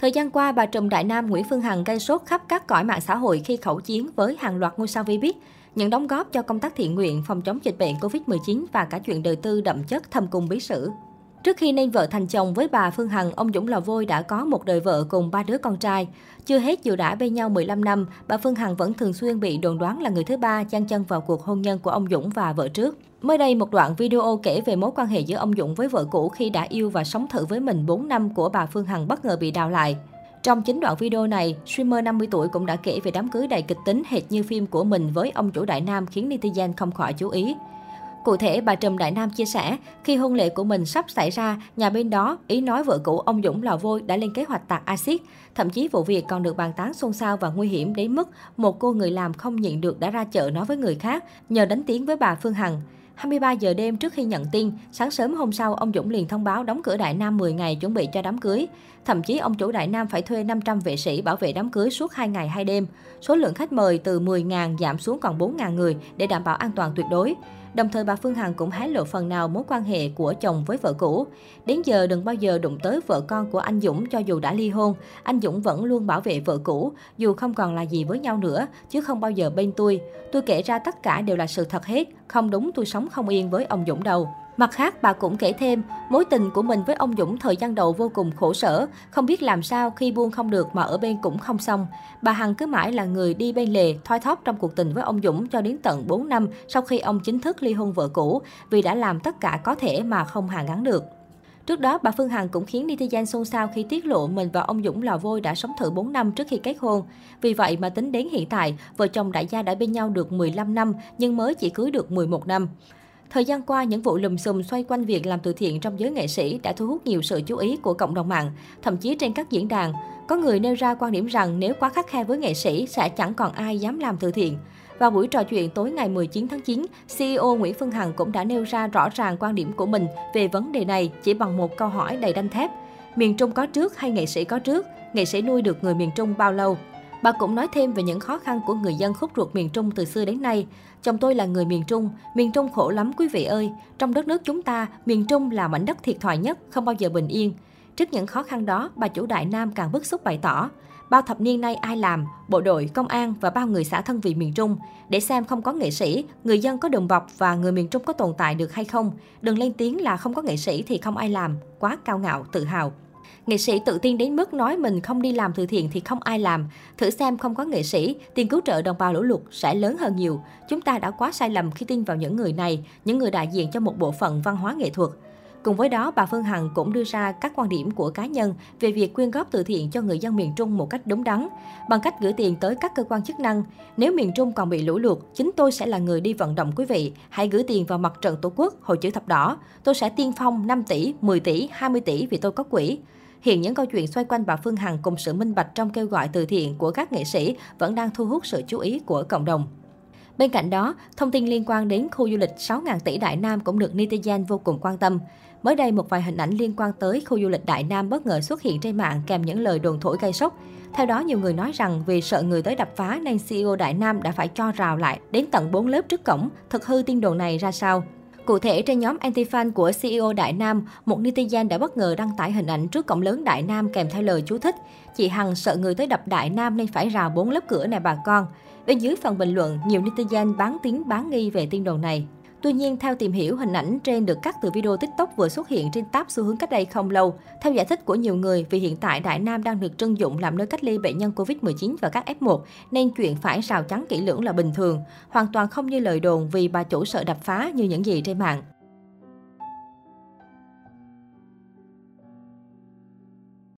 Thời gian qua, bà trùm Đại Nam Nguyễn Phương Hằng gây sốt khắp các cõi mạng xã hội khi khẩu chiến với hàng loạt ngôi sao vi những đóng góp cho công tác thiện nguyện phòng chống dịch bệnh Covid-19 và cả chuyện đời tư đậm chất thâm cung bí sử. Trước khi nên vợ thành chồng với bà Phương Hằng, ông Dũng Lò Vôi đã có một đời vợ cùng ba đứa con trai. Chưa hết dù đã bên nhau 15 năm, bà Phương Hằng vẫn thường xuyên bị đồn đoán là người thứ ba chen chân vào cuộc hôn nhân của ông Dũng và vợ trước. Mới đây, một đoạn video kể về mối quan hệ giữa ông Dũng với vợ cũ khi đã yêu và sống thử với mình 4 năm của bà Phương Hằng bất ngờ bị đào lại. Trong chính đoạn video này, streamer 50 tuổi cũng đã kể về đám cưới đầy kịch tính hệt như phim của mình với ông chủ Đại Nam khiến netizen không khỏi chú ý. Cụ thể, bà Trùm Đại Nam chia sẻ, khi hôn lễ của mình sắp xảy ra, nhà bên đó ý nói vợ cũ ông Dũng lò vôi đã lên kế hoạch tạt axit. Thậm chí vụ việc còn được bàn tán xôn xao và nguy hiểm đến mức một cô người làm không nhịn được đã ra chợ nói với người khác, nhờ đánh tiếng với bà Phương Hằng. 23 giờ đêm trước khi nhận tin, sáng sớm hôm sau, ông Dũng liền thông báo đóng cửa Đại Nam 10 ngày chuẩn bị cho đám cưới. Thậm chí ông chủ Đại Nam phải thuê 500 vệ sĩ bảo vệ đám cưới suốt 2 ngày 2 đêm. Số lượng khách mời từ 10.000 giảm xuống còn 4.000 người để đảm bảo an toàn tuyệt đối. Đồng thời bà Phương Hằng cũng hé lộ phần nào mối quan hệ của chồng với vợ cũ. Đến giờ đừng bao giờ đụng tới vợ con của anh Dũng cho dù đã ly hôn, anh Dũng vẫn luôn bảo vệ vợ cũ, dù không còn là gì với nhau nữa, chứ không bao giờ bên tôi. Tôi kể ra tất cả đều là sự thật hết, không đúng tôi sống không yên với ông Dũng đâu. Mặt khác, bà cũng kể thêm, mối tình của mình với ông Dũng thời gian đầu vô cùng khổ sở, không biết làm sao khi buông không được mà ở bên cũng không xong. Bà Hằng cứ mãi là người đi bên lề, thoi thóp trong cuộc tình với ông Dũng cho đến tận 4 năm sau khi ông chính thức ly hôn vợ cũ, vì đã làm tất cả có thể mà không hàn gắn được. Trước đó, bà Phương Hằng cũng khiến netizen xôn xao khi tiết lộ mình và ông Dũng Lò Vôi đã sống thử 4 năm trước khi kết hôn. Vì vậy mà tính đến hiện tại, vợ chồng đại gia đã bên nhau được 15 năm nhưng mới chỉ cưới được 11 năm. Thời gian qua, những vụ lùm xùm xoay quanh việc làm từ thiện trong giới nghệ sĩ đã thu hút nhiều sự chú ý của cộng đồng mạng, thậm chí trên các diễn đàn. Có người nêu ra quan điểm rằng nếu quá khắc khe với nghệ sĩ sẽ chẳng còn ai dám làm từ thiện. Vào buổi trò chuyện tối ngày 19 tháng 9, CEO Nguyễn Phương Hằng cũng đã nêu ra rõ ràng quan điểm của mình về vấn đề này chỉ bằng một câu hỏi đầy đanh thép. Miền Trung có trước hay nghệ sĩ có trước? Nghệ sĩ nuôi được người miền Trung bao lâu? Bà cũng nói thêm về những khó khăn của người dân khúc ruột miền Trung từ xưa đến nay. Chồng tôi là người miền Trung, miền Trung khổ lắm quý vị ơi. Trong đất nước chúng ta, miền Trung là mảnh đất thiệt thòi nhất, không bao giờ bình yên. Trước những khó khăn đó, bà chủ Đại Nam càng bức xúc bày tỏ. Bao thập niên nay ai làm, bộ đội, công an và bao người xã thân vì miền Trung. Để xem không có nghệ sĩ, người dân có đồng bọc và người miền Trung có tồn tại được hay không. Đừng lên tiếng là không có nghệ sĩ thì không ai làm. Quá cao ngạo, tự hào. Nghệ sĩ tự tin đến mức nói mình không đi làm từ thiện thì không ai làm. Thử xem không có nghệ sĩ, tiền cứu trợ đồng bào lũ lụt sẽ lớn hơn nhiều. Chúng ta đã quá sai lầm khi tin vào những người này, những người đại diện cho một bộ phận văn hóa nghệ thuật. Cùng với đó, bà Phương Hằng cũng đưa ra các quan điểm của cá nhân về việc quyên góp từ thiện cho người dân miền Trung một cách đúng đắn, bằng cách gửi tiền tới các cơ quan chức năng. Nếu miền Trung còn bị lũ lụt, chính tôi sẽ là người đi vận động quý vị. Hãy gửi tiền vào mặt trận Tổ quốc, Hội chữ thập đỏ. Tôi sẽ tiên phong 5 tỷ, 10 tỷ, 20 tỷ vì tôi có quỹ. Hiện những câu chuyện xoay quanh bà Phương Hằng cùng sự minh bạch trong kêu gọi từ thiện của các nghệ sĩ vẫn đang thu hút sự chú ý của cộng đồng. Bên cạnh đó, thông tin liên quan đến khu du lịch 6.000 tỷ Đại Nam cũng được netizen vô cùng quan tâm. Mới đây, một vài hình ảnh liên quan tới khu du lịch Đại Nam bất ngờ xuất hiện trên mạng kèm những lời đồn thổi gây sốc. Theo đó, nhiều người nói rằng vì sợ người tới đập phá nên CEO Đại Nam đã phải cho rào lại đến tận 4 lớp trước cổng. Thực hư tin đồn này ra sao? Cụ thể, trên nhóm anti-fan của CEO Đại Nam, một netizen đã bất ngờ đăng tải hình ảnh trước cổng lớn Đại Nam kèm theo lời chú thích. Chị Hằng sợ người tới đập Đại Nam nên phải rào bốn lớp cửa này bà con. Bên dưới phần bình luận, nhiều netizen bán tiếng bán nghi về tin đồn này. Tuy nhiên, theo tìm hiểu, hình ảnh trên được cắt từ video TikTok vừa xuất hiện trên tab xu hướng cách đây không lâu. Theo giải thích của nhiều người, vì hiện tại Đại Nam đang được trưng dụng làm nơi cách ly bệnh nhân Covid-19 và các F1, nên chuyện phải rào chắn kỹ lưỡng là bình thường. Hoàn toàn không như lời đồn vì bà chủ sợ đập phá như những gì trên mạng.